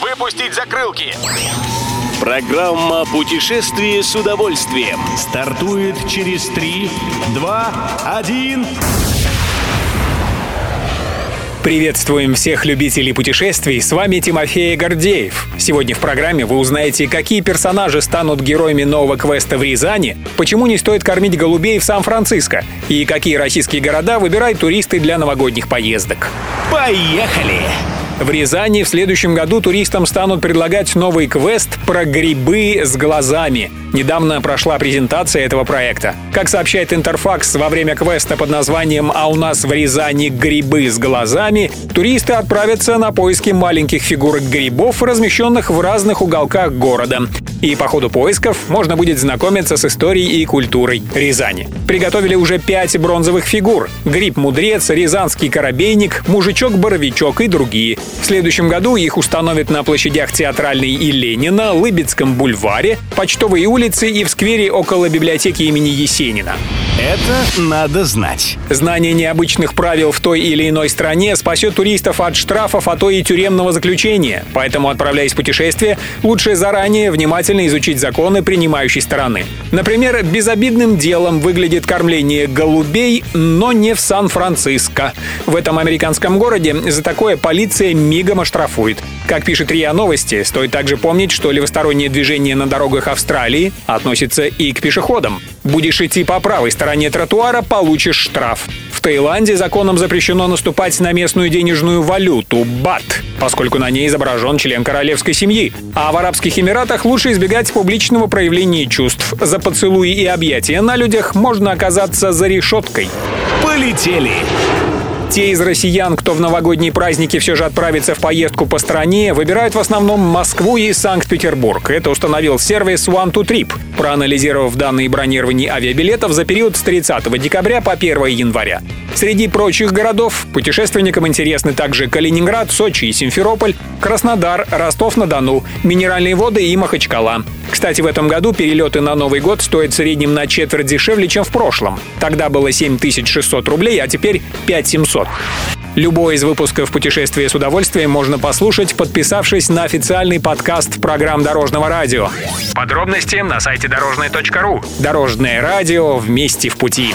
Выпустить закрылки. Программа «Путешествие с удовольствием» стартует через 3, 2, 1... Приветствуем всех любителей путешествий, с вами Тимофей Гордеев. Сегодня в программе вы узнаете, какие персонажи станут героями нового квеста в Рязани, почему не стоит кормить голубей в Сан-Франциско и какие российские города выбирают туристы для новогодних поездок. Поехали! В Рязани в следующем году туристам станут предлагать новый квест про грибы с глазами. Недавно прошла презентация этого проекта. Как сообщает Интерфакс, во время квеста под названием «А у нас в Рязани грибы с глазами» туристы отправятся на поиски маленьких фигурок грибов, размещенных в разных уголках города. И по ходу поисков можно будет знакомиться с историей и культурой Рязани. Приготовили уже пять бронзовых фигур. Гриб-мудрец, рязанский коробейник, мужичок-боровичок и другие. В следующем году их установят на площадях Театральной и Ленина, Лыбецком бульваре, Почтовой улице и в сквере около библиотеки имени Есенина. Это надо знать. Знание необычных правил в той или иной стране спасет туристов от штрафов, а то и тюремного заключения. Поэтому, отправляясь в путешествие, лучше заранее внимательно изучить законы принимающей стороны. Например, безобидным делом выглядит кормление голубей, но не в Сан-Франциско. В этом американском городе за такое полиция мигом оштрафует. Как пишет РИА Новости, стоит также помнить, что левостороннее движение на дорогах Австралии относится и к пешеходам. Будешь идти по правой стороне тротуара, получишь штраф. В Таиланде законом запрещено наступать на местную денежную валюту – бат, поскольку на ней изображен член королевской семьи. А в Арабских Эмиратах лучше избегать публичного проявления чувств. За поцелуи и объятия на людях можно оказаться за решеткой. Полетели! Те из россиян, кто в новогодние праздники все же отправится в поездку по стране, выбирают в основном Москву и Санкт-Петербург. Это установил сервис One to Trip, проанализировав данные бронирования авиабилетов за период с 30 декабря по 1 января. Среди прочих городов путешественникам интересны также Калининград, Сочи и Симферополь, Краснодар, Ростов-на-Дону, Минеральные воды и Махачкала. Кстати, в этом году перелеты на Новый год стоят в среднем на четверть дешевле, чем в прошлом. Тогда было 7600 рублей, а теперь 5700. Любой из выпусков «Путешествие с удовольствием» можно послушать, подписавшись на официальный подкаст программ Дорожного радио. Подробности на сайте дорожное.ру. Дорожное радио вместе в пути.